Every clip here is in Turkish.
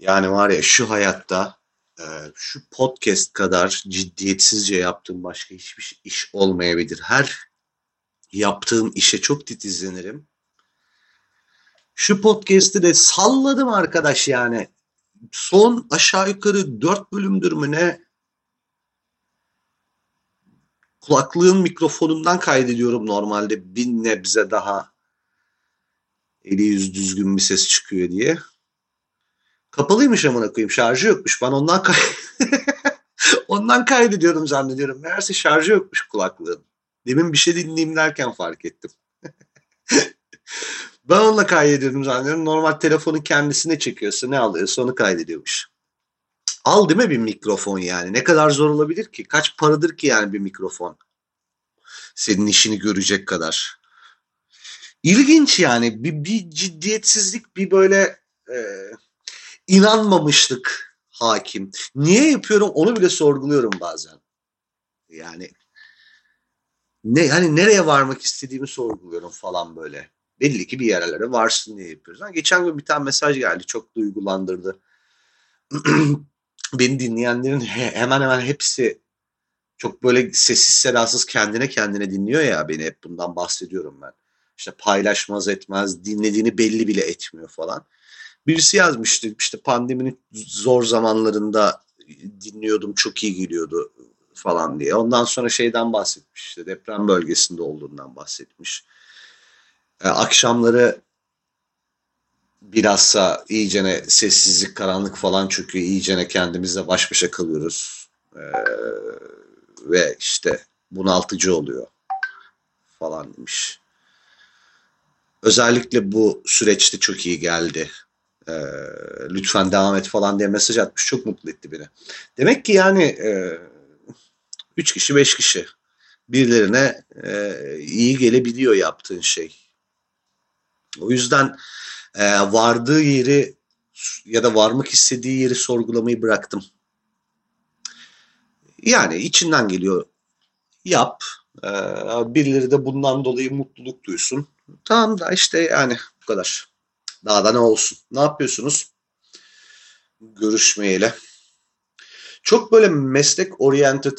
Yani var ya şu hayatta e, şu podcast kadar ciddiyetsizce yaptığım başka hiçbir iş olmayabilir. Her yaptığım işe çok titizlenirim. Şu podcast'i de salladım arkadaş yani. Son aşağı yukarı dört bölümdür mü ne? Kulaklığın mikrofonundan kaydediyorum normalde bin nebze daha eli yüz düzgün bir ses çıkıyor diye. Kapalıymış amına koyayım. Şarjı yokmuş. Ben ondan kay ondan kaydediyorum zannediyorum. Meğerse şarjı yokmuş kulaklığın. Demin bir şey dinleyeyim derken fark ettim. ben onunla kaydediyorum zannediyorum. Normal telefonun kendisine çekiyorsa ne alıyorsa onu kaydediyormuş. Al değil mi bir mikrofon yani? Ne kadar zor olabilir ki? Kaç paradır ki yani bir mikrofon? Senin işini görecek kadar. İlginç yani. Bir, bir ciddiyetsizlik, bir böyle e, inanmamışlık hakim. Niye yapıyorum onu bile sorguluyorum bazen. Yani ne hani nereye varmak istediğimi sorguluyorum falan böyle. Belli ki bir yerlere varsın diye yapıyoruz. Yani geçen gün bir tane mesaj geldi çok duygulandırdı. Beni dinleyenlerin hemen hemen hepsi çok böyle sessiz sedasız kendine kendine dinliyor ya beni hep bundan bahsediyorum ben. İşte paylaşmaz etmez dinlediğini belli bile etmiyor falan. Birisi yazmıştı işte pandeminin zor zamanlarında dinliyordum çok iyi geliyordu falan diye. Ondan sonra şeyden bahsetmiş işte deprem bölgesinde olduğundan bahsetmiş. Ee, akşamları bilhassa iyicene sessizlik, karanlık falan çöküyor. İyicene kendimizle baş başa kalıyoruz. Ee, ve işte bunaltıcı oluyor falan demiş. Özellikle bu süreçte çok iyi geldi e, lütfen devam et falan diye mesaj atmış. Çok mutlu etti beni. Demek ki yani e, üç kişi beş kişi birilerine e, iyi gelebiliyor yaptığın şey. O yüzden e, vardığı yeri ya da varmak istediği yeri sorgulamayı bıraktım. Yani içinden geliyor. Yap. E, birileri de bundan dolayı mutluluk duysun. Tamam da işte yani bu kadar. Daha da ne olsun. Ne yapıyorsunuz? Görüşmeyeli. Çok böyle meslek oriented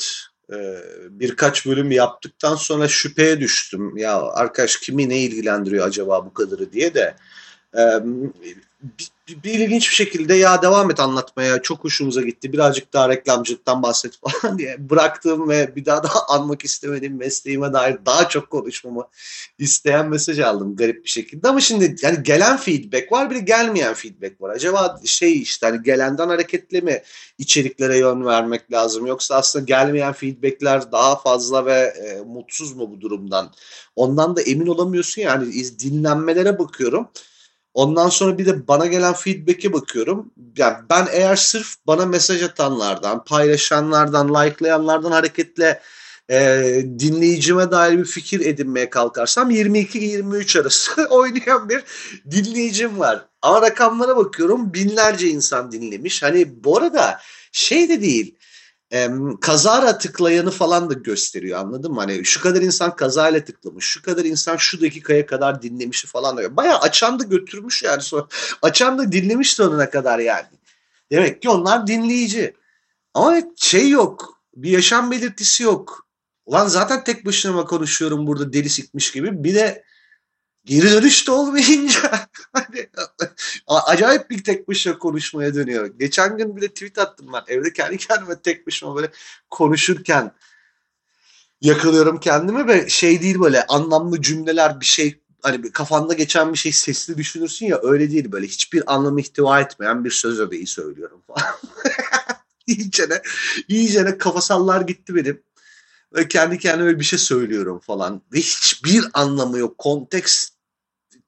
e, birkaç bölüm yaptıktan sonra şüpheye düştüm. Ya arkadaş kimi ne ilgilendiriyor acaba bu kadarı diye de bir, ilginç bir şekilde ya devam et anlatmaya çok hoşumuza gitti. Birazcık daha reklamcılıktan bahset falan diye bıraktığım ve bir daha daha anmak istemediğim mesleğime dair daha çok konuşmamı isteyen mesaj aldım garip bir şekilde. Ama şimdi yani gelen feedback var bir de gelmeyen feedback var. Acaba şey işte hani gelenden hareketle mi içeriklere yön vermek lazım yoksa aslında gelmeyen feedbackler daha fazla ve e, mutsuz mu bu durumdan? Ondan da emin olamıyorsun yani dinlenmelere bakıyorum Ondan sonra bir de bana gelen feedback'e bakıyorum. Yani ben eğer sırf bana mesaj atanlardan, paylaşanlardan, likelayanlardan hareketle e, dinleyicime dair bir fikir edinmeye kalkarsam 22-23 arası oynayan bir dinleyicim var. Ama rakamlara bakıyorum binlerce insan dinlemiş. Hani bu arada şey de değil kazara tıklayanı falan da gösteriyor anladın mı? Hani şu kadar insan kazayla tıklamış, şu kadar insan şu dakikaya kadar dinlemişi falan da. Bayağı açan da götürmüş yani. Sonra, açan da dinlemiş sonuna kadar yani. Demek ki onlar dinleyici. Ama şey yok, bir yaşam belirtisi yok. Ulan zaten tek başıma konuşuyorum burada deli sikmiş gibi. Bir de geri dönüş de olmayınca hani, acayip bir tek başına konuşmaya dönüyor. Geçen gün bile tweet attım ben. Evde kendi kendime tek başıma böyle konuşurken yakalıyorum kendimi ve şey değil böyle anlamlı cümleler bir şey hani kafanda geçen bir şey sesli düşünürsün ya öyle değil böyle hiçbir anlamı ihtiva etmeyen bir söz öbeği söylüyorum falan. iyicene, iyicene kafasallar gitti benim. Ve kendi kendime bir şey söylüyorum falan. Ve hiçbir anlamı yok. Konteksti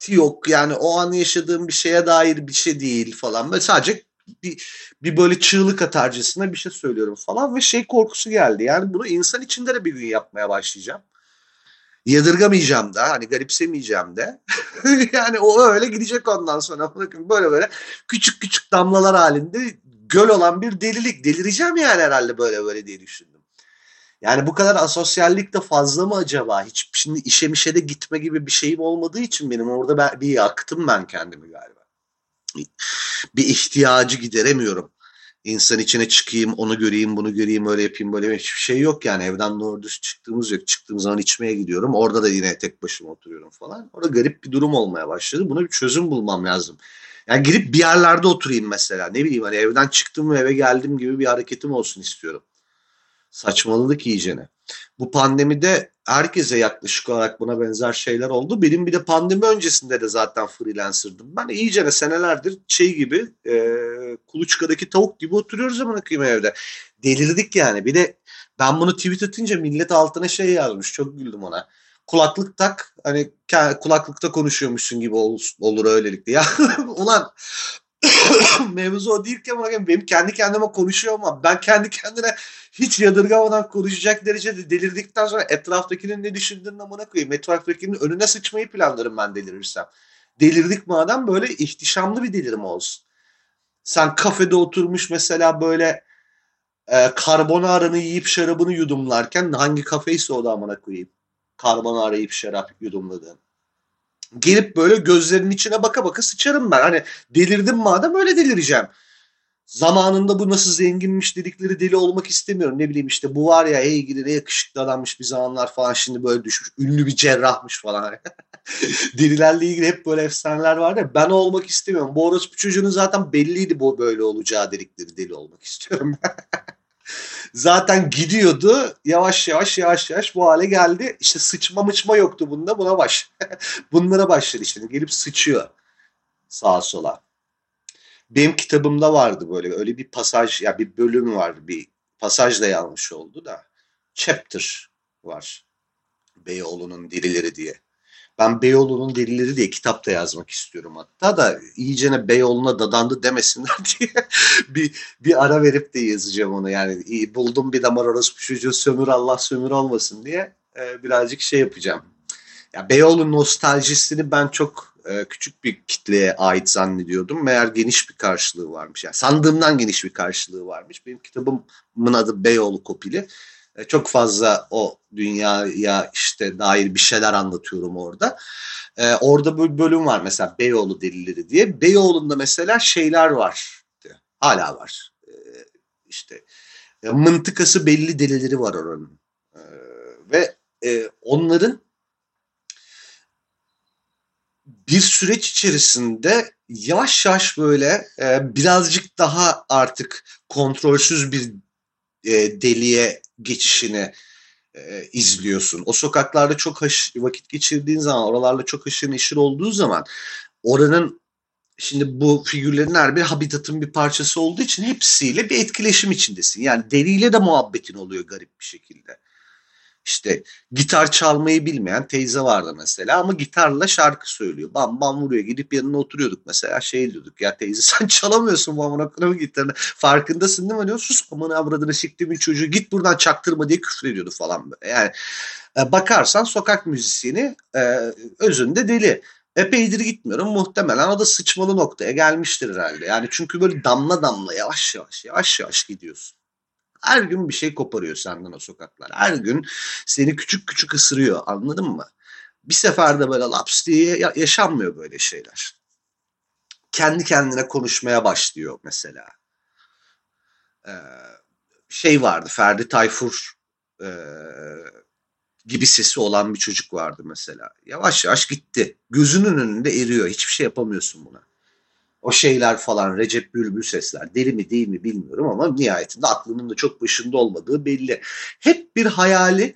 yok. Yani o an yaşadığım bir şeye dair bir şey değil falan. Böyle sadece bir, bir böyle çığlık atarcısına bir şey söylüyorum falan. Ve şey korkusu geldi. Yani bunu insan içinde de bir gün yapmaya başlayacağım. Yadırgamayacağım da hani garipsemeyeceğim de. yani o öyle gidecek ondan sonra. Böyle böyle küçük küçük damlalar halinde göl olan bir delilik. Delireceğim yani herhalde böyle böyle diye düşündüm. Yani bu kadar asosyallik de fazla mı acaba? Hiç şimdi işe mişe de gitme gibi bir şeyim olmadığı için benim orada ben, bir yaktım ben kendimi galiba. bir ihtiyacı gideremiyorum. İnsan içine çıkayım, onu göreyim, bunu göreyim, öyle yapayım, böyle hiçbir şey yok yani. Evden doğru düz çıktığımız yok. Çıktığım zaman içmeye gidiyorum. Orada da yine tek başıma oturuyorum falan. Orada garip bir durum olmaya başladı. Buna bir çözüm bulmam lazım. Yani girip bir yerlerde oturayım mesela. Ne bileyim hani evden çıktım ve eve geldim gibi bir hareketim olsun istiyorum. Saçmalılık iyicene. Bu pandemide herkese yaklaşık olarak buna benzer şeyler oldu. Benim bir de pandemi öncesinde de zaten freelancer'dım. Ben iyicene senelerdir şey gibi e, kuluçkadaki tavuk gibi oturuyoruz ama koyayım evde. Delirdik yani. Bir de ben bunu tweet atınca millet altına şey yazmış. Çok güldüm ona kulaklık tak hani kulaklıkta konuşuyormuşsun gibi ol, olur öylelikle. Ya ulan mevzu o değilken bakın benim kendi kendime konuşuyor ama ben kendi kendine hiç yadırgamadan konuşacak derecede delirdikten sonra etraftakinin ne düşündüğünü amına koyayım. Etraftakinin önüne sıçmayı planlarım ben delirirsem. Delirdik madem böyle ihtişamlı bir delirim olsun. Sen kafede oturmuş mesela böyle e, karbonarını yiyip şarabını yudumlarken hangi kafeyse o da amına koyayım karbon arayıp şarap yudumladığın. Gelip böyle gözlerinin içine baka baka sıçarım ben. Hani delirdim madem öyle delireceğim. Zamanında bu nasıl zenginmiş dedikleri deli olmak istemiyorum. Ne bileyim işte bu var ya ey gidi ne yakışıklı adammış bir zamanlar falan şimdi böyle düşmüş. Ünlü bir cerrahmış falan. Delilerle ilgili hep böyle efsaneler var ya. Ben olmak istemiyorum. Bu orospu çocuğunun zaten belliydi bu böyle olacağı dedikleri deli olmak istiyorum. zaten gidiyordu. Yavaş yavaş yavaş yavaş bu hale geldi. İşte sıçma mıçma yoktu bunda. Buna baş. Bunlara başladı işte. Gelip sıçıyor sağa sola. Benim kitabımda vardı böyle öyle bir pasaj ya bir bölüm var bir pasaj da yanlış oldu da chapter var. Beyoğlu'nun dirileri diye. Ben Beyoğlu'nun delileri diye kitap da yazmak istiyorum hatta da iyicene Beyoğlu'na dadandı demesinler diye bir, bir ara verip de yazacağım onu. Yani buldum bir damar orası çocuğu sömür Allah sömür olmasın diye e, birazcık şey yapacağım. Ya Beyoğlu nostaljisini ben çok e, küçük bir kitleye ait zannediyordum. Meğer geniş bir karşılığı varmış. Yani sandığımdan geniş bir karşılığı varmış. Benim kitabımın adı Beyoğlu Kopili. E, çok fazla o dünyaya işte dair bir şeyler anlatıyorum orada. Ee, orada bir bölüm var mesela Beyoğlu delileri diye. Beyoğlu'nda mesela şeyler var. Hala var. Ee, işte e, mıntıkası belli delileri var oranın. Ee, ve e, onların bir süreç içerisinde yavaş yavaş böyle e, birazcık daha artık kontrolsüz bir e, deliye geçişini e, izliyorsun. O sokaklarda çok haş, vakit geçirdiğin zaman, oralarla çok haşır neşir olduğu zaman oranın şimdi bu figürlerin her bir habitatın bir parçası olduğu için hepsiyle bir etkileşim içindesin. Yani deliyle de muhabbetin oluyor garip bir şekilde. İşte gitar çalmayı bilmeyen teyze vardı mesela ama gitarla şarkı söylüyor. Bam bam vuruyor. Gidip yanına oturuyorduk mesela şey diyorduk ya teyze sen çalamıyorsun bu amına gitarını. Farkındasın değil mi? Diyor sus amına avradını siktiğimin çocuğu git buradan çaktırma diye küfür ediyordu falan böyle. Yani e, bakarsan sokak müzisyeni e, özünde deli. Epeydir gitmiyorum. Muhtemelen o da sıçmalı noktaya gelmiştir herhalde. Yani çünkü böyle damla damla yavaş yavaş yavaş yavaş gidiyorsun. Her gün bir şey koparıyor senden o sokaklar. Her gün seni küçük küçük ısırıyor anladın mı? Bir seferde böyle laps diye yaşanmıyor böyle şeyler. Kendi kendine konuşmaya başlıyor mesela. Ee, şey vardı Ferdi Tayfur e, gibi sesi olan bir çocuk vardı mesela. Yavaş yavaş gitti. Gözünün önünde eriyor. Hiçbir şey yapamıyorsun buna o şeyler falan Recep Bülbül sesler deli mi değil mi bilmiyorum ama nihayetinde aklının da çok başında olmadığı belli. Hep bir hayali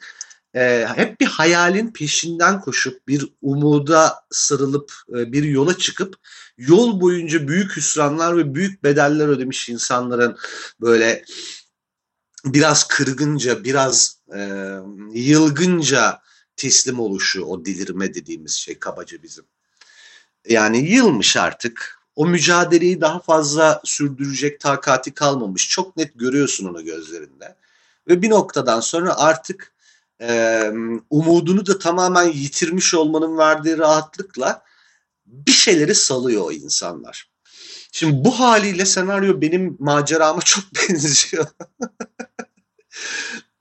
e, hep bir hayalin peşinden koşup bir umuda sarılıp e, bir yola çıkıp yol boyunca büyük hüsranlar ve büyük bedeller ödemiş insanların böyle biraz kırgınca biraz e, yılgınca teslim oluşu o delirme dediğimiz şey kabaca bizim. Yani yılmış artık o mücadeleyi daha fazla sürdürecek takati kalmamış. Çok net görüyorsun onu gözlerinde. Ve bir noktadan sonra artık e, umudunu da tamamen yitirmiş olmanın verdiği rahatlıkla bir şeyleri salıyor o insanlar. Şimdi bu haliyle senaryo benim macerama çok benziyor.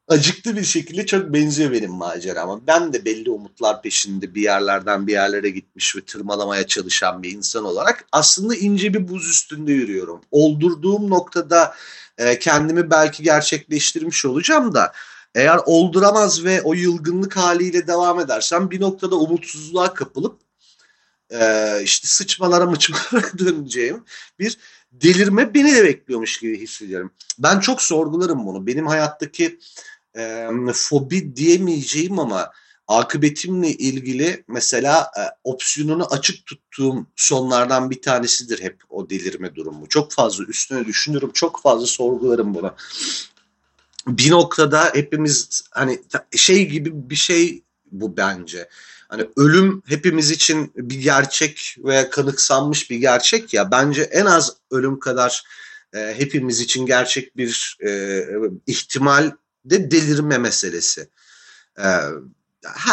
Acıklı bir şekilde çok benziyor benim macerama. Ben de belli umutlar peşinde bir yerlerden bir yerlere gitmiş ve tırmalamaya çalışan bir insan olarak aslında ince bir buz üstünde yürüyorum. Oldurduğum noktada e, kendimi belki gerçekleştirmiş olacağım da eğer olduramaz ve o yılgınlık haliyle devam edersem bir noktada umutsuzluğa kapılıp e, işte sıçmalara mıçmalara döneceğim bir delirme beni de bekliyormuş gibi hissediyorum. Ben çok sorgularım bunu. Benim hayattaki e, fobi diyemeyeceğim ama akıbetimle ilgili mesela e, opsiyonunu açık tuttuğum sonlardan bir tanesidir hep o delirme durumu. Çok fazla üstüne düşünürüm, çok fazla sorgularım bunu. Bir noktada hepimiz hani şey gibi bir şey bu bence. Hani ölüm hepimiz için bir gerçek ve kanıksanmış bir gerçek ya. Bence en az ölüm kadar e, hepimiz için gerçek bir e, ihtimal de delirme meselesi. E,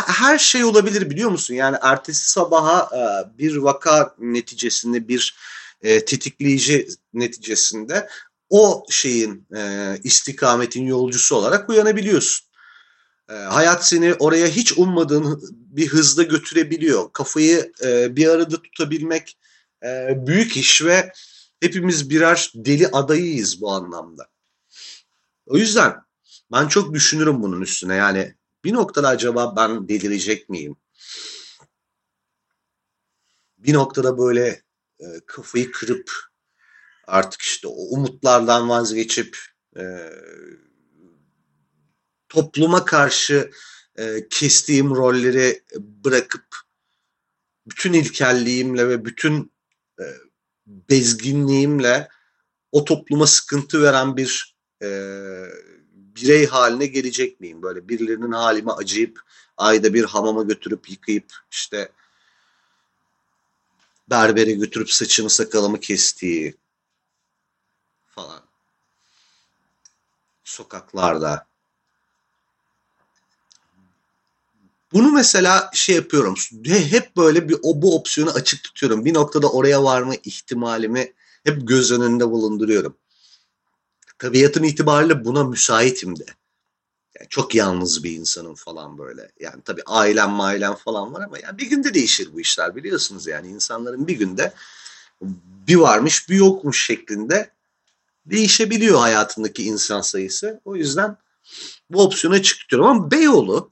her şey olabilir biliyor musun? Yani ertesi sabaha e, bir vaka neticesinde bir e, tetikleyici neticesinde o şeyin e, istikametin yolcusu olarak uyanabiliyorsun. E, hayat seni oraya hiç ummadığın bir hızda götürebiliyor. Kafayı e, bir arada tutabilmek e, büyük iş ve hepimiz birer deli adayıyız bu anlamda. O yüzden ben çok düşünürüm bunun üstüne. Yani bir noktada acaba ben delirecek miyim? Bir noktada böyle e, kafayı kırıp artık işte o umutlardan vazgeçip e, topluma karşı e, kestiğim rolleri bırakıp bütün ilkelliğimle ve bütün e, bezginliğimle o topluma sıkıntı veren bir e, birey haline gelecek miyim? Böyle birilerinin halime acıyıp ayda bir hamama götürüp yıkayıp işte berbere götürüp saçımı sakalımı kestiği falan. Sokaklarda. Bunu mesela şey yapıyorum. Hep böyle bir o bu opsiyonu açık tutuyorum. Bir noktada oraya varma ihtimalimi hep göz önünde bulunduruyorum tabiatım itibariyle buna müsaitim de. Yani çok yalnız bir insanım falan böyle. Yani tabii ailem ailem falan var ama yani bir günde değişir bu işler biliyorsunuz yani insanların bir günde bir varmış bir yokmuş şeklinde değişebiliyor hayatındaki insan sayısı. O yüzden bu opsiyona çıkıyorum ama Beyoğlu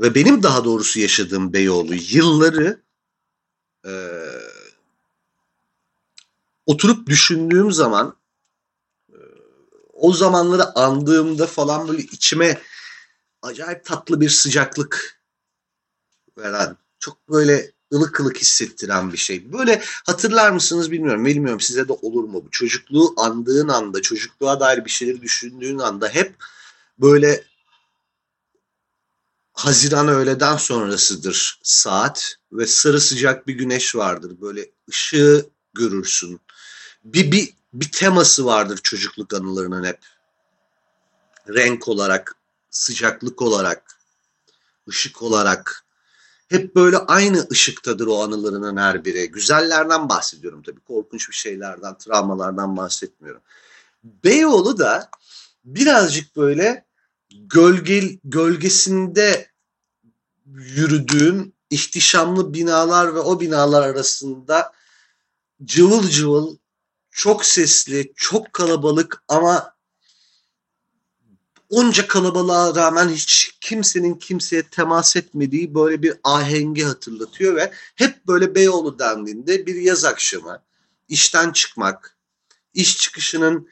ve benim daha doğrusu yaşadığım Beyoğlu yılları e, oturup düşündüğüm zaman o zamanları andığımda falan böyle içime acayip tatlı bir sıcaklık veren, çok böyle ılık ılık hissettiren bir şey. Böyle hatırlar mısınız bilmiyorum. Bilmiyorum size de olur mu bu? Çocukluğu andığın anda, çocukluğa dair bir şeyleri düşündüğün anda hep böyle Haziran öğleden sonrasıdır saat ve sarı sıcak bir güneş vardır. Böyle ışığı görürsün. Bir, bir bir teması vardır çocukluk anılarının hep. Renk olarak, sıcaklık olarak, ışık olarak. Hep böyle aynı ışıktadır o anılarının her biri. Güzellerden bahsediyorum tabii. Korkunç bir şeylerden, travmalardan bahsetmiyorum. Beyoğlu da birazcık böyle gölge, gölgesinde yürüdüğüm ihtişamlı binalar ve o binalar arasında cıvıl cıvıl çok sesli, çok kalabalık ama onca kalabalığa rağmen hiç kimsenin kimseye temas etmediği böyle bir ahengi hatırlatıyor ve hep böyle Beyoğlu dendiğinde bir yaz akşamı işten çıkmak, iş çıkışının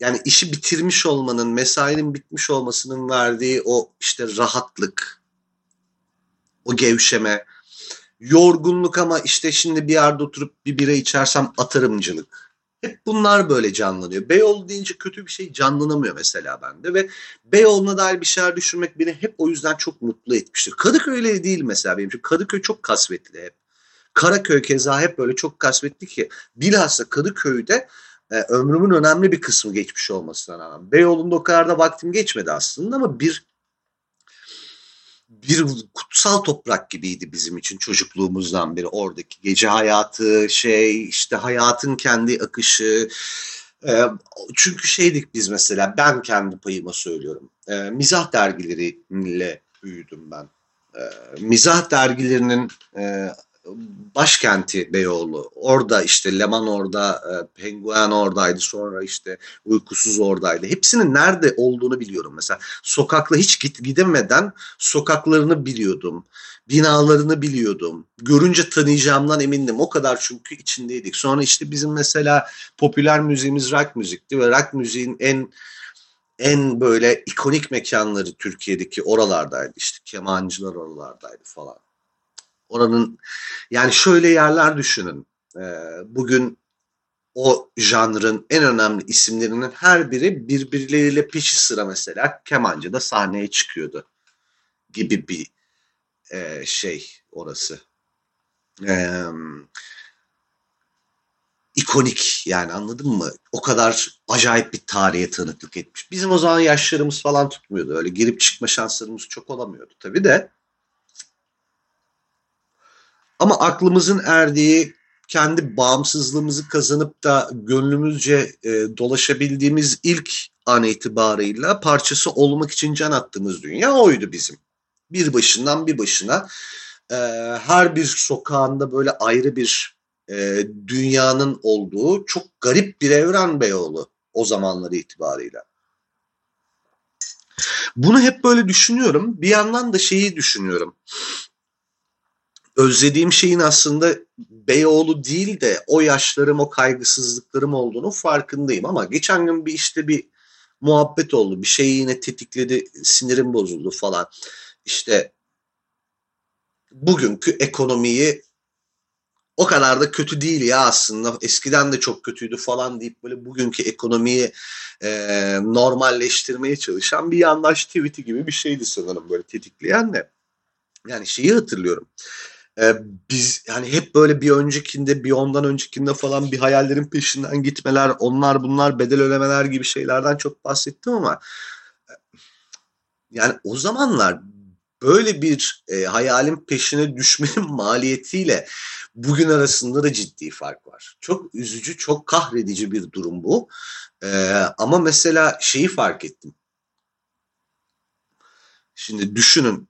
yani işi bitirmiş olmanın, mesainin bitmiş olmasının verdiği o işte rahatlık, o gevşeme, yorgunluk ama işte şimdi bir yerde oturup bir bira içersem atarımcılık. Hep bunlar böyle canlanıyor. Beyoğlu deyince kötü bir şey canlanamıyor mesela bende ve Beyoğlu'na dair bir şeyler düşünmek beni hep o yüzden çok mutlu etmiştir. Kadıköy öyle değil mesela benim için. Kadıköy çok kasvetli hep. Karaköy keza hep böyle çok kasvetli ki bilhassa Kadıköy'de e, ömrümün önemli bir kısmı geçmiş olmasına rağmen. Beyoğlu'nda o kadar da vaktim geçmedi aslında ama bir bir kutsal toprak gibiydi bizim için çocukluğumuzdan beri oradaki gece hayatı şey işte hayatın kendi akışı E, çünkü şeydik biz mesela ben kendi payıma söylüyorum. E, mizah dergileriyle büyüdüm ben. E, mizah dergilerinin e, başkenti Beyoğlu. Orada işte Leman orada, e, Penguen oradaydı. Sonra işte Uykusuz oradaydı. Hepsinin nerede olduğunu biliyorum mesela. Sokakla hiç git gidemeden sokaklarını biliyordum. Binalarını biliyordum. Görünce tanıyacağımdan emindim. O kadar çünkü içindeydik. Sonra işte bizim mesela popüler müziğimiz rock müzikti ve rock müziğin en en böyle ikonik mekanları Türkiye'deki oralardaydı. İşte kemancılar oralardaydı falan. Oranın yani şöyle yerler düşünün. E, bugün o janrın en önemli isimlerinin her biri birbirleriyle peşi sıra mesela kemancıda sahneye çıkıyordu gibi bir e, şey orası. E, ikonik yani anladın mı? O kadar acayip bir tarihe tanıklık etmiş. Bizim o zaman yaşlarımız falan tutmuyordu. Öyle girip çıkma şanslarımız çok olamıyordu tabii de. Ama aklımızın erdiği kendi bağımsızlığımızı kazanıp da gönlümüzce e, dolaşabildiğimiz ilk an itibarıyla parçası olmak için can attığımız dünya oydu bizim. Bir başından bir başına e, her bir sokağında böyle ayrı bir e, dünyanın olduğu çok garip bir evren Beyoğlu o zamanları itibarıyla. Bunu hep böyle düşünüyorum. Bir yandan da şeyi düşünüyorum özlediğim şeyin aslında Beyoğlu değil de o yaşlarım, o kaygısızlıklarım olduğunu farkındayım. Ama geçen gün bir işte bir muhabbet oldu. Bir şey yine tetikledi, sinirim bozuldu falan. İşte bugünkü ekonomiyi o kadar da kötü değil ya aslında. Eskiden de çok kötüydü falan deyip böyle bugünkü ekonomiyi e, normalleştirmeye çalışan bir yandaş tweet'i gibi bir şeydi sanırım böyle tetikleyen de. Yani şeyi hatırlıyorum. Ee, biz yani hep böyle bir öncekinde bir ondan öncekinde falan bir hayallerin peşinden gitmeler onlar bunlar bedel ödemeler gibi şeylerden çok bahsettim ama yani o zamanlar böyle bir e, hayalin peşine düşmenin maliyetiyle bugün arasında da ciddi fark var. Çok üzücü, çok kahredici bir durum bu. E, ama mesela şeyi fark ettim. Şimdi düşünün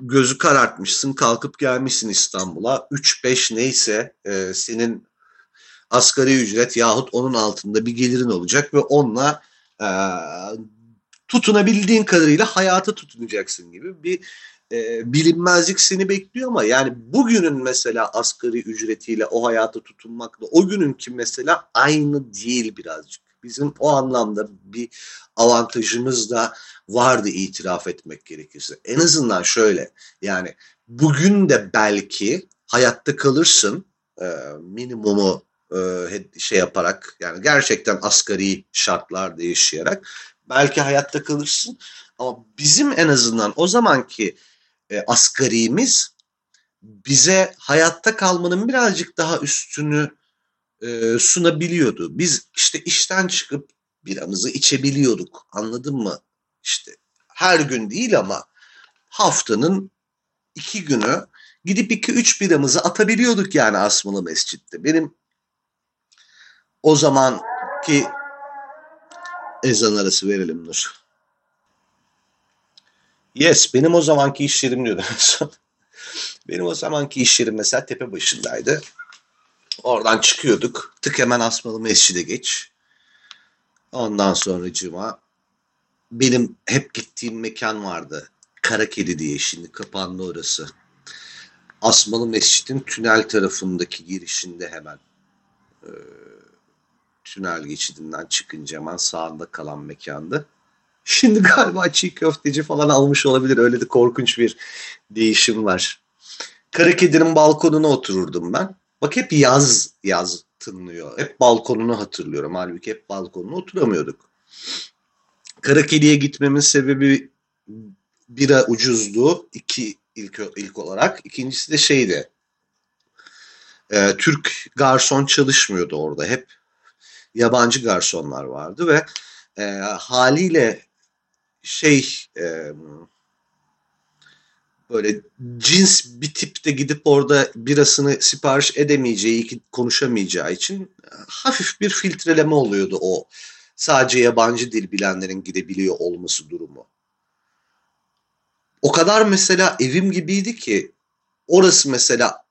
gözü karartmışsın kalkıp gelmişsin İstanbul'a 3-5 neyse e, senin asgari ücret yahut onun altında bir gelirin olacak ve onunla e, tutunabildiğin kadarıyla hayata tutunacaksın gibi bir e, bilinmezlik seni bekliyor ama yani bugünün mesela asgari ücretiyle o hayata tutunmakla o gününki mesela aynı değil birazcık. Bizim o anlamda bir avantajımız da vardı itiraf etmek gerekirse. En azından şöyle yani bugün de belki hayatta kalırsın e, minimumu e, şey yaparak yani gerçekten asgari şartlarda yaşayarak belki hayatta kalırsın ama bizim en azından o zamanki e, asgarimiz bize hayatta kalmanın birazcık daha üstünü e, sunabiliyordu. Biz işte işten çıkıp biramızı içebiliyorduk. Anladın mı? İşte her gün değil ama haftanın iki günü gidip iki üç biramızı atabiliyorduk yani Asmalı Mescid'de. Benim o zamanki ezan arası verelim Nur. Yes, benim o zamanki iş yerim diyordum. benim o zamanki iş yerim mesela tepe başındaydı. Oradan çıkıyorduk. Tık hemen Asmalı Mescid'e geç. Ondan sonra cuma benim hep gittiğim mekan vardı. Kara Kedi diye şimdi kapandı orası. Asmalı Mescid'in tünel tarafındaki girişinde hemen. Ee, tünel geçidinden çıkınca hemen sağında kalan mekandı. Şimdi galiba çiğ köfteci falan almış olabilir. Öyle de korkunç bir değişim var. Kara Kedi'nin balkonuna otururdum ben. Bak hep yaz yaz tınlıyor. Hep balkonunu hatırlıyorum. Halbuki hep balkonuna oturamıyorduk. Karakeli'ye gitmemin sebebi bira ucuzdu. iki ilk, ilk olarak. İkincisi de şeydi. E, Türk garson çalışmıyordu orada. Hep yabancı garsonlar vardı ve e, haliyle şey e, böyle cins bir tipte gidip orada birasını sipariş edemeyeceği, konuşamayacağı için hafif bir filtreleme oluyordu o. Sadece yabancı dil bilenlerin gidebiliyor olması durumu. O kadar mesela evim gibiydi ki orası mesela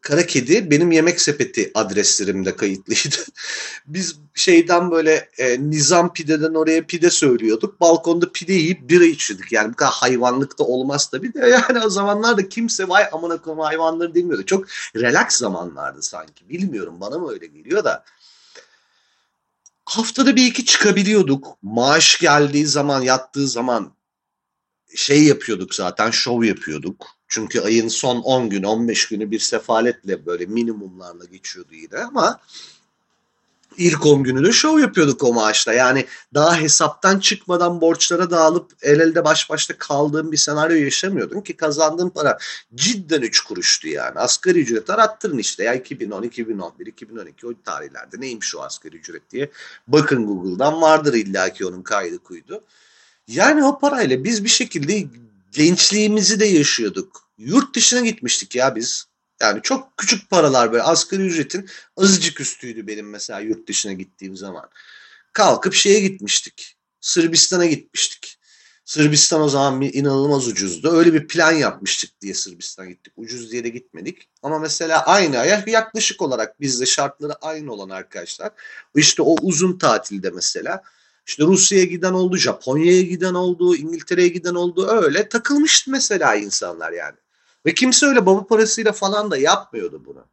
Kara Kedi benim yemek sepeti adreslerimde kayıtlıydı. Biz şeyden böyle e, Nizam Pide'den oraya pide söylüyorduk. Balkonda pide yiyip bira içiyorduk. Yani bu kadar hayvanlık da olmaz tabii de yani o zamanlarda kimse vay amına koyayım hayvanları demiyordu. Çok relax zamanlardı sanki. Bilmiyorum bana mı öyle geliyor da. Haftada bir iki çıkabiliyorduk. Maaş geldiği zaman, yattığı zaman şey yapıyorduk zaten, şov yapıyorduk. Çünkü ayın son 10 gün, 15 günü bir sefaletle böyle minimumlarla geçiyordu yine ama ilk 10 günü de şov yapıyorduk o maaşla. Yani daha hesaptan çıkmadan borçlara dağılıp el elde baş başta kaldığım bir senaryo yaşamıyordun ki kazandığın para cidden 3 kuruştu yani. Asgari ücret arattırın işte ya 2010, 2011, 2012 o tarihlerde neymiş o asgari ücret diye. Bakın Google'dan vardır illaki onun kaydı kuydu. Yani o parayla biz bir şekilde gençliğimizi de yaşıyorduk. Yurt dışına gitmiştik ya biz. Yani çok küçük paralar böyle asgari ücretin azıcık üstüydü benim mesela yurt dışına gittiğim zaman. Kalkıp şeye gitmiştik. Sırbistan'a gitmiştik. Sırbistan o zaman inanılmaz ucuzdu. Öyle bir plan yapmıştık diye Sırbistan gittik. Ucuz diye de gitmedik. Ama mesela aynı aya yaklaşık olarak bizde şartları aynı olan arkadaşlar. İşte o uzun tatilde mesela işte Rusya'ya giden oldu, Japonya'ya giden oldu, İngiltere'ye giden oldu. Öyle takılmıştı mesela insanlar yani. Ve kimse öyle baba parasıyla falan da yapmıyordu bunu.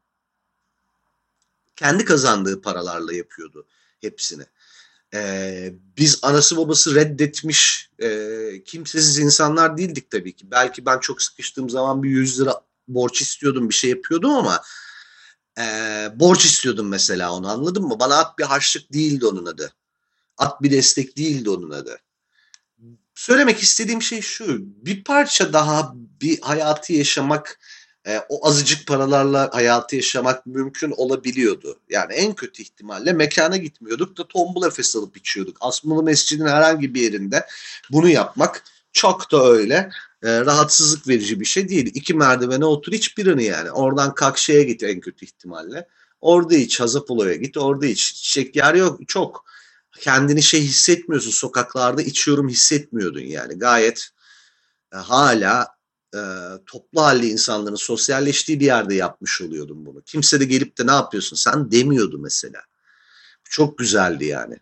Kendi kazandığı paralarla yapıyordu hepsini. Ee, biz anası babası reddetmiş e, kimsesiz insanlar değildik tabii ki. Belki ben çok sıkıştığım zaman bir 100 lira borç istiyordum bir şey yapıyordum ama e, borç istiyordum mesela onu anladın mı? Bana at bir harçlık değildi onun adı. At bir destek değildi onun adı. Söylemek istediğim şey şu. Bir parça daha bir hayatı yaşamak e, o azıcık paralarla hayatı yaşamak mümkün olabiliyordu. Yani en kötü ihtimalle mekana gitmiyorduk da tombul efes alıp içiyorduk. Asmalı Mescidin herhangi bir yerinde bunu yapmak çok da öyle e, rahatsızlık verici bir şey değil. İki merdivene otur iç birini yani. Oradan kalk şeye git en kötü ihtimalle. Orada iç Hazapolo'ya git orada iç. Çiçek yer yok çok kendini şey hissetmiyorsun sokaklarda içiyorum hissetmiyordun yani gayet e, hala e, toplu halde insanların sosyalleştiği bir yerde yapmış oluyordum bunu. Kimse de gelip de ne yapıyorsun sen demiyordu mesela. Çok güzeldi yani.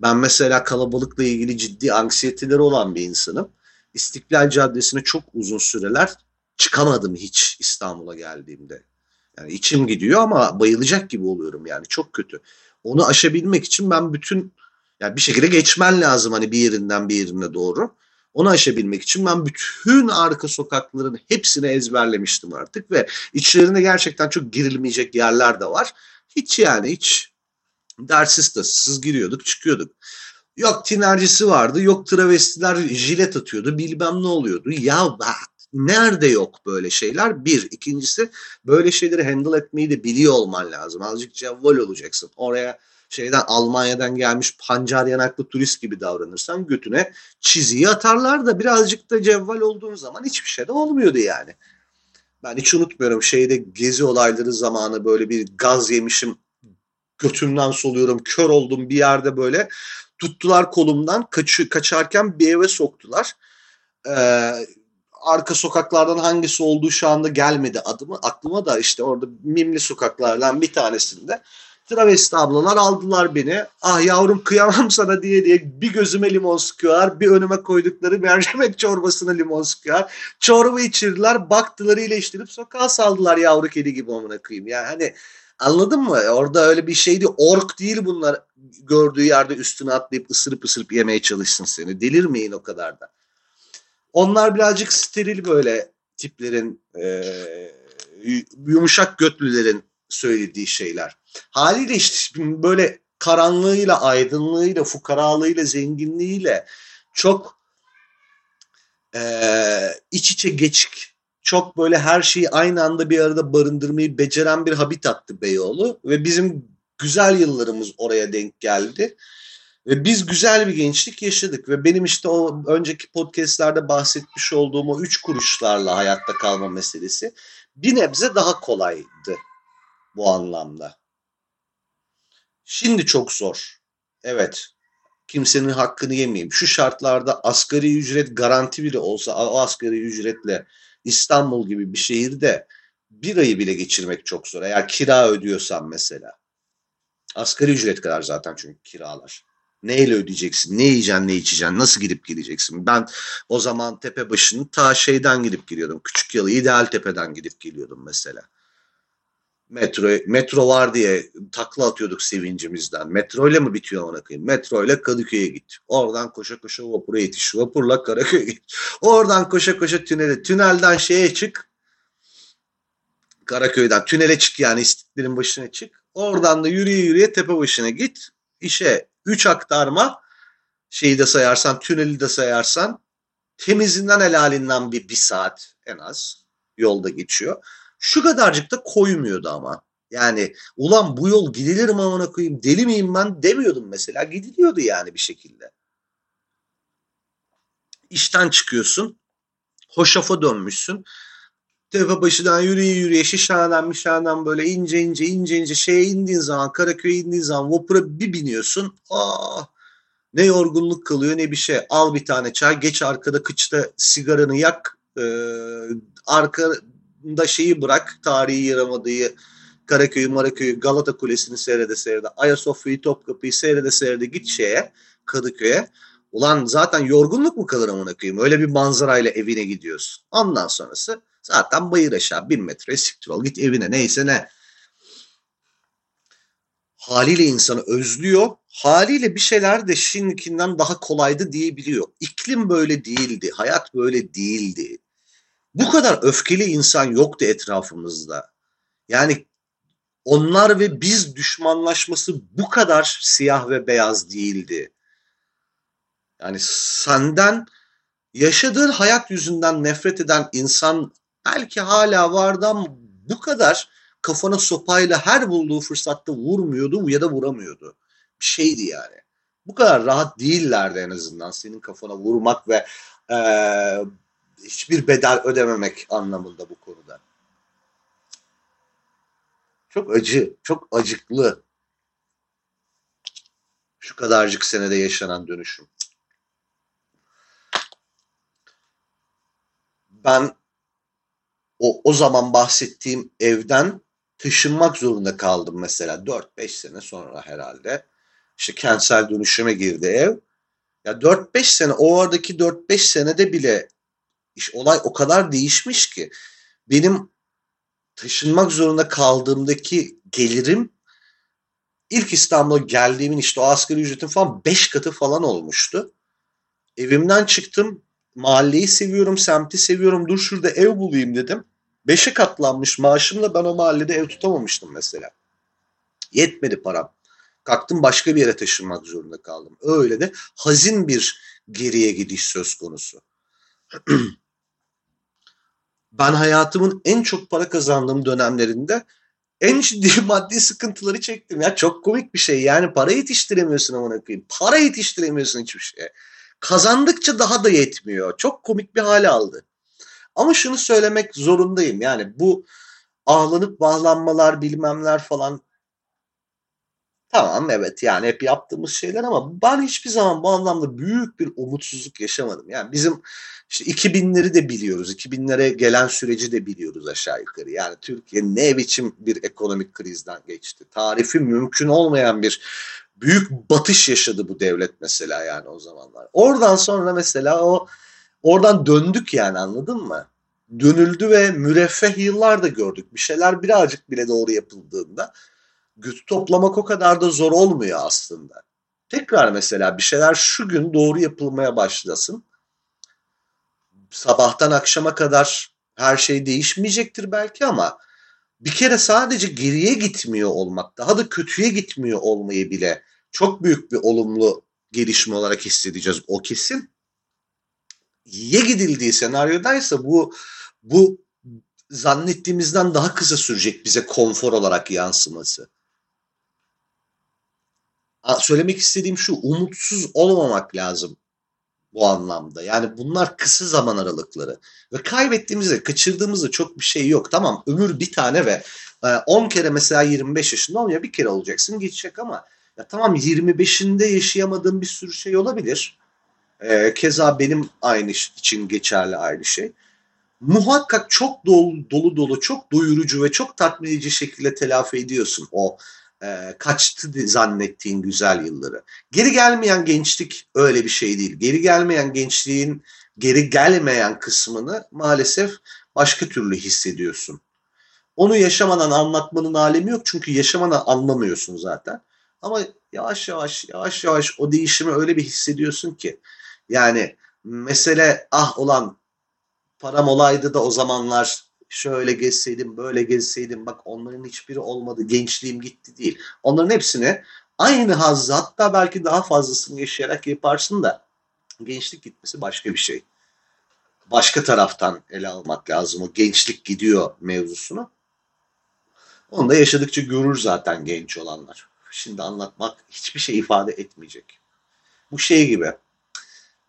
Ben mesela kalabalıkla ilgili ciddi anksiyeteleri olan bir insanım. İstiklal Caddesi'ne çok uzun süreler çıkamadım hiç İstanbul'a geldiğimde. Yani içim gidiyor ama bayılacak gibi oluyorum yani çok kötü onu aşabilmek için ben bütün yani bir şekilde geçmen lazım hani bir yerinden bir yerine doğru. Onu aşabilmek için ben bütün arka sokakların hepsini ezberlemiştim artık ve içlerinde gerçekten çok girilmeyecek yerler de var. Hiç yani hiç dersiz tasısız giriyorduk çıkıyorduk. Yok tinercisi vardı, yok travestiler jilet atıyordu, bilmem ne oluyordu. Ya nerede yok böyle şeyler? Bir. ikincisi böyle şeyleri handle etmeyi de biliyor olman lazım. Azıcık cevval olacaksın. Oraya şeyden Almanya'dan gelmiş pancar yanaklı turist gibi davranırsan götüne çiziyi atarlar da birazcık da cevval olduğun zaman hiçbir şey de olmuyordu yani. Ben hiç unutmuyorum şeyde gezi olayları zamanı böyle bir gaz yemişim götümden soluyorum kör oldum bir yerde böyle tuttular kolumdan kaçı, kaçarken bir eve soktular. Ee, arka sokaklardan hangisi olduğu şu anda gelmedi adımı aklıma da işte orada mimli sokaklardan bir tanesinde travesti ablalar aldılar beni. Ah yavrum kıyamam sana diye diye bir gözüme limon sıkıyorlar. Bir önüme koydukları mercimek çorbasına limon sıkıyorlar. Çorba içirdiler. Baktılar iyileştirip sokağa saldılar yavru kedi gibi amına koyayım. Yani hani anladın mı? Orada öyle bir şeydi. Ork değil bunlar gördüğü yerde üstüne atlayıp ısırıp ısırıp yemeye çalışsın seni. Delirmeyin o kadar da. Onlar birazcık steril böyle tiplerin e, yumuşak götlülerin söylediği şeyler. Haliyle işte böyle karanlığıyla, aydınlığıyla, fukaralığıyla, zenginliğiyle çok e, iç içe geçik, çok böyle her şeyi aynı anda bir arada barındırmayı beceren bir habitattı Beyoğlu ve bizim güzel yıllarımız oraya denk geldi. Ve biz güzel bir gençlik yaşadık ve benim işte o önceki podcastlerde bahsetmiş olduğum o üç kuruşlarla hayatta kalma meselesi bir nebze daha kolaydı bu anlamda. Şimdi çok zor. Evet. Kimsenin hakkını yemeyeyim. Şu şartlarda asgari ücret garanti bile olsa o asgari ücretle İstanbul gibi bir şehirde bir ayı bile geçirmek çok zor. Eğer kira ödüyorsan mesela. Asgari ücret kadar zaten çünkü kiralar. Neyle ödeyeceksin? Ne yiyeceksin, ne içeceksin? Nasıl gidip geleceksin? Ben o zaman tepe başını ta şeyden gidip geliyordum. Küçük yalı İdeal Tepe'den gidip geliyordum mesela. Metro, metro var diye takla atıyorduk sevincimizden. Metro ile mi bitiyor ona koyayım? Metro ile Kadıköy'e git. Oradan koşa koşa vapura yetiş. Vapurla Karaköy'e git. Oradan koşa koşa tünele. Tünelden şeye çık. Karaköy'den tünele çık yani istiklalin başına çık. Oradan da yürüye yürüye tepe başına git. İşe 3 aktarma şeyi de sayarsan tüneli de sayarsan temizinden helalinden bir, bir saat en az yolda geçiyor. Şu kadarcık da koymuyordu ama. Yani ulan bu yol gidilir mi amına koyayım deli miyim ben demiyordum mesela. Gidiliyordu yani bir şekilde. İşten çıkıyorsun. Hoşafa dönmüşsün. Tepe başından yürüye yürüye Şişhane'den Mişhane'den böyle ince ince ince ince şeye indiğin zaman Karaköy'e indiğin zaman vapura bir biniyorsun. Aa, ne yorgunluk kalıyor ne bir şey. Al bir tane çay geç arkada kıçta sigaranı yak. E, arkada şeyi bırak tarihi yaramadığı Karaköy'ü, Maraköy'ü, Galata Kulesi'ni seyrede seyrede, Ayasofya'yı, Topkapı'yı seyrede seyrede git şeye, Kadıköy'e. Ulan zaten yorgunluk mu kalır amına koyayım? Öyle bir manzarayla evine gidiyorsun. Ondan sonrası Zaten bayır aşağı bin metre siktir ol git evine neyse ne. Haliyle insanı özlüyor. Haliyle bir şeyler de şimdikinden daha kolaydı diyebiliyor. İklim böyle değildi. Hayat böyle değildi. Bu kadar öfkeli insan yoktu etrafımızda. Yani onlar ve biz düşmanlaşması bu kadar siyah ve beyaz değildi. Yani senden yaşadığın hayat yüzünden nefret eden insan belki hala vardı ama bu kadar kafana sopayla her bulduğu fırsatta vurmuyordu ya da vuramıyordu. Bir şeydi yani. Bu kadar rahat değillerdi en azından senin kafana vurmak ve e, hiçbir bedel ödememek anlamında bu konuda. Çok acı, çok acıklı. Şu kadarcık senede yaşanan dönüşüm. Ben o, o zaman bahsettiğim evden taşınmak zorunda kaldım mesela 4-5 sene sonra herhalde. İşte kentsel dönüşüme girdi ev. Ya 4-5 sene o aradaki 4-5 senede bile iş, olay o kadar değişmiş ki benim taşınmak zorunda kaldığımdaki gelirim ilk İstanbul'a geldiğimin işte o asgari ücretin falan 5 katı falan olmuştu. Evimden çıktım mahalleyi seviyorum, semti seviyorum. Dur şurada ev bulayım dedim. Beşe katlanmış maaşımla ben o mahallede ev tutamamıştım mesela. Yetmedi param. Kalktım başka bir yere taşınmak zorunda kaldım. Öyle de hazin bir geriye gidiş söz konusu. ben hayatımın en çok para kazandığım dönemlerinde en ciddi maddi sıkıntıları çektim. Ya çok komik bir şey. Yani para yetiştiremiyorsun amına koyayım. Para yetiştiremiyorsun hiçbir şeye. Kazandıkça daha da yetmiyor. Çok komik bir hale aldı. Ama şunu söylemek zorundayım. Yani bu ağlanıp bağlanmalar bilmemler falan tamam evet yani hep yaptığımız şeyler ama ben hiçbir zaman bu anlamda büyük bir umutsuzluk yaşamadım. Yani bizim işte 2000'leri de biliyoruz. 2000'lere gelen süreci de biliyoruz aşağı yukarı. Yani Türkiye ne biçim bir ekonomik krizden geçti. Tarifi mümkün olmayan bir büyük batış yaşadı bu devlet mesela yani o zamanlar. Oradan sonra mesela o oradan döndük yani anladın mı? Dönüldü ve müreffeh yıllar da gördük. Bir şeyler birazcık bile doğru yapıldığında güç toplamak o kadar da zor olmuyor aslında. Tekrar mesela bir şeyler şu gün doğru yapılmaya başlasın. Sabahtan akşama kadar her şey değişmeyecektir belki ama bir kere sadece geriye gitmiyor olmak, daha da kötüye gitmiyor olmayı bile çok büyük bir olumlu gelişme olarak hissedeceğiz o kesin. İyiye gidildiği senaryodaysa bu bu zannettiğimizden daha kısa sürecek bize konfor olarak yansıması. söylemek istediğim şu umutsuz olmamak lazım bu anlamda. Yani bunlar kısa zaman aralıkları. Ve kaybettiğimizde, kaçırdığımızda çok bir şey yok. Tamam ömür bir tane ve 10 kere mesela 25 yaşında olmuyor. Bir kere olacaksın geçecek ama ya tamam 25'inde yaşayamadığım bir sürü şey olabilir. Ee, keza benim aynı için geçerli aynı şey. Muhakkak çok dolu dolu, dolu çok doyurucu ve çok tatmin edici şekilde telafi ediyorsun o e, kaçtı zannettiğin güzel yılları. Geri gelmeyen gençlik öyle bir şey değil. Geri gelmeyen gençliğin geri gelmeyen kısmını maalesef başka türlü hissediyorsun. Onu yaşamadan anlatmanın alemi yok çünkü yaşamadan anlamıyorsun zaten. Ama yavaş yavaş yavaş yavaş o değişimi öyle bir hissediyorsun ki yani mesele ah olan param olaydı da o zamanlar şöyle gezseydim böyle gezseydim bak onların hiçbiri olmadı gençliğim gitti değil. Onların hepsini aynı hazzı hatta belki daha fazlasını yaşayarak yaparsın da gençlik gitmesi başka bir şey. Başka taraftan ele almak lazım o gençlik gidiyor mevzusunu. Onu da yaşadıkça görür zaten genç olanlar. Şimdi anlatmak hiçbir şey ifade etmeyecek. Bu şey gibi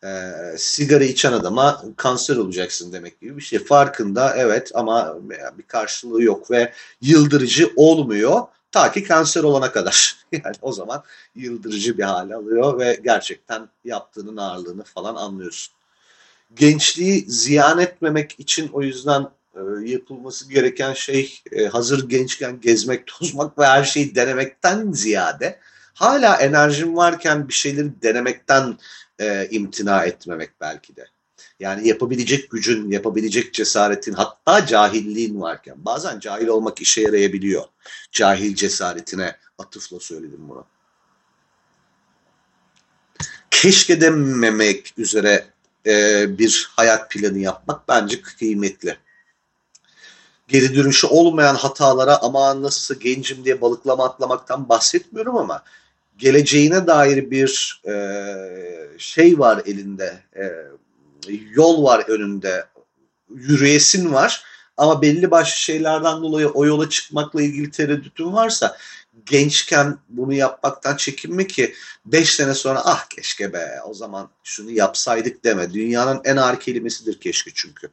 e, sigara içen adama kanser olacaksın demek gibi bir şey. Farkında evet ama bir karşılığı yok ve yıldırıcı olmuyor ta ki kanser olana kadar. Yani o zaman yıldırıcı bir hale alıyor ve gerçekten yaptığının ağırlığını falan anlıyorsun. Gençliği ziyan etmemek için o yüzden e, yapılması gereken şey e, hazır gençken gezmek, tozmak ve her şeyi denemekten ziyade hala enerjim varken bir şeyleri denemekten e, imtina etmemek belki de. Yani yapabilecek gücün, yapabilecek cesaretin hatta cahilliğin varken bazen cahil olmak işe yarayabiliyor. Cahil cesaretine atıfla söyledim bunu. Keşke dememek üzere e, bir hayat planı yapmak bence kıymetli. Geri dönüşü olmayan hatalara ama nasılsa gencim diye balıklama atlamaktan bahsetmiyorum ama geleceğine dair bir e, şey var elinde, e, yol var önünde, yürüyesin var ama belli başlı şeylerden dolayı o yola çıkmakla ilgili tereddütün varsa gençken bunu yapmaktan çekinme ki 5 sene sonra ah keşke be o zaman şunu yapsaydık deme. Dünyanın en ağır kelimesidir keşke çünkü.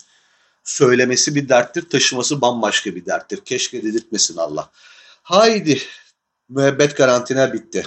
Söylemesi bir derttir, taşıması bambaşka bir derttir. Keşke dedirtmesin Allah. Haydi müebbet karantina bitti.